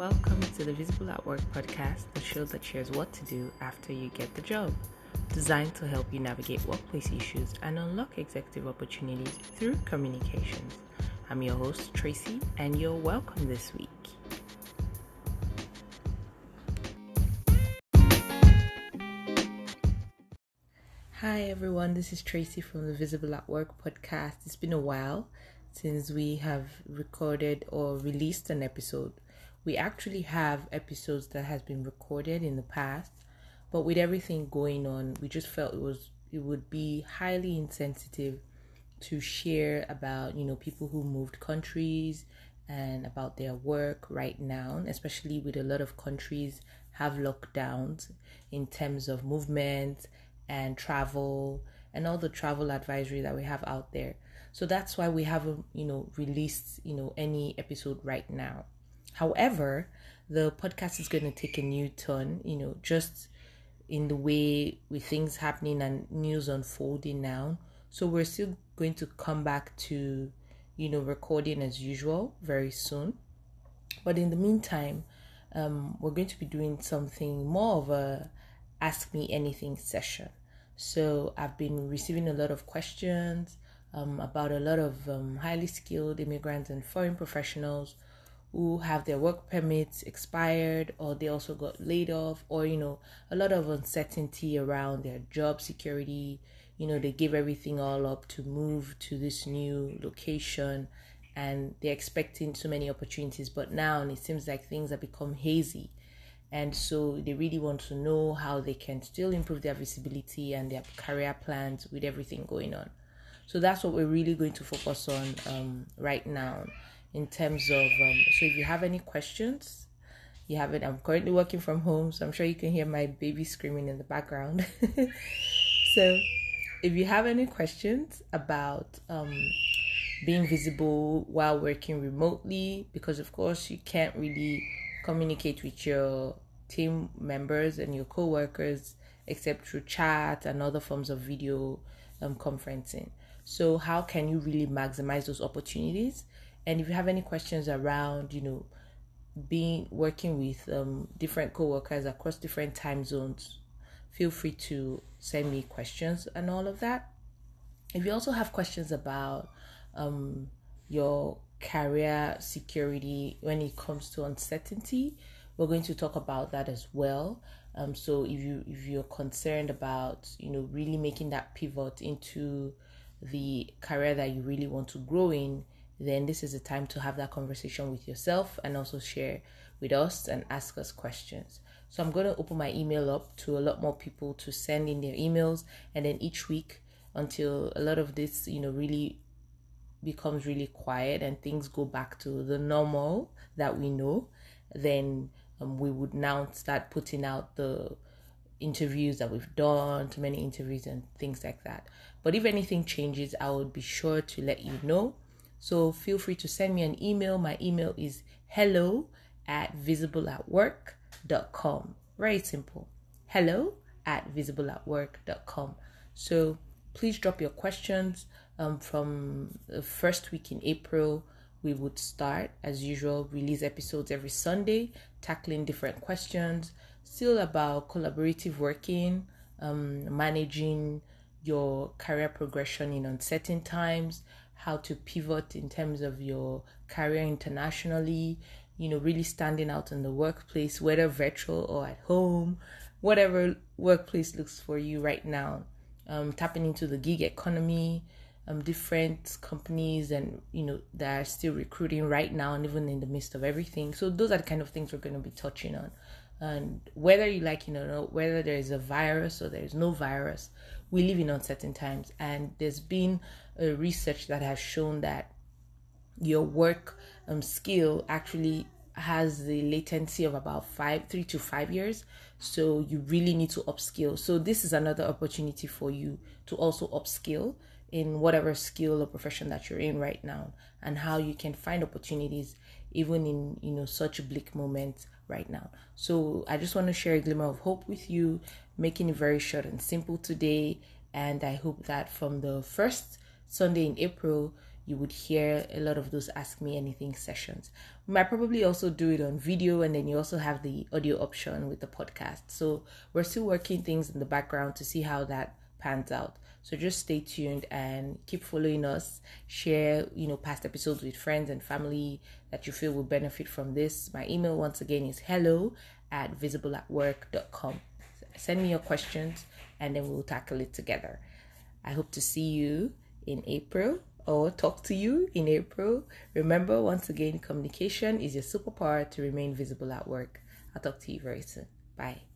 Welcome to the Visible at Work podcast, the show that shares what to do after you get the job. Designed to help you navigate workplace issues and unlock executive opportunities through communications. I'm your host, Tracy, and you're welcome this week. Hi, everyone. This is Tracy from the Visible at Work podcast. It's been a while since we have recorded or released an episode we actually have episodes that has been recorded in the past but with everything going on we just felt it was it would be highly insensitive to share about you know people who moved countries and about their work right now especially with a lot of countries have lockdowns in terms of movement and travel and all the travel advisory that we have out there. So that's why we haven't you know released you know any episode right now However, the podcast is going to take a new turn, you know, just in the way with things happening and news unfolding now. So we're still going to come back to, you know, recording as usual very soon. But in the meantime, um, we're going to be doing something more of a ask me anything session. So I've been receiving a lot of questions um, about a lot of um, highly skilled immigrants and foreign professionals who have their work permits expired or they also got laid off or you know a lot of uncertainty around their job security. You know they give everything all up to move to this new location and they're expecting so many opportunities. But now it seems like things have become hazy. And so they really want to know how they can still improve their visibility and their career plans with everything going on. So that's what we're really going to focus on um, right now in terms of um, so if you have any questions you have it. I'm currently working from home so i'm sure you can hear my baby screaming in the background. So if you have any questions about um, being visible while working remotely because of course you can't really communicate with your team members and your co-workers except through chat and other forms of video um, conferencing. So how can you really maximize those opportunities and if you have any questions around, you know, being working with um, different co-workers across different time zones, feel free to send me questions and all of that. If you also have questions about um, your career security when it comes to uncertainty, we're going to talk about that as well. Um, so if you if you're concerned about you know really making that pivot into the career that you really want to grow in, then this is the time to have that conversation with yourself and also share with us and ask us questions. So I'm going to open my email up to a lot more people to send in their emails and then each week until a lot of this, you know, really becomes really quiet and things go back to the normal that we know, then um, we would now start putting out the interviews that we've done, too many interviews and things like that. But if anything changes, I would be sure to let you know. So feel free to send me an email. My email is hello at visibleatwork.com. Very simple. Hello at visibleatwork.com. So please drop your questions um, from the first week in April. We would start, as usual, release episodes every Sunday, tackling different questions, still about collaborative working, um, managing your career progression in uncertain times, how to pivot in terms of your career internationally, you know, really standing out in the workplace, whether virtual or at home, whatever workplace looks for you right now. Um, tapping into the gig economy, um, different companies, and you know, that are still recruiting right now, and even in the midst of everything. So, those are the kind of things we're going to be touching on. And whether you like it or not, whether there is a virus or there is no virus, we live in uncertain times. And there's been a research that has shown that your work um, skill actually has the latency of about five, three to five years. So you really need to upskill. So this is another opportunity for you to also upskill in whatever skill or profession that you're in right now, and how you can find opportunities even in you know such bleak moments right now. So I just want to share a glimmer of hope with you, making it very short and simple today. And I hope that from the first Sunday in April, you would hear a lot of those ask me anything sessions. We might probably also do it on video and then you also have the audio option with the podcast. So we're still working things in the background to see how that pans out. So just stay tuned and keep following us. Share, you know, past episodes with friends and family that you feel will benefit from this. My email once again is hello at visibleatwork.com. Send me your questions and then we'll tackle it together. I hope to see you in April or talk to you in April. Remember, once again, communication is your superpower to remain visible at work. I'll talk to you very soon. Bye.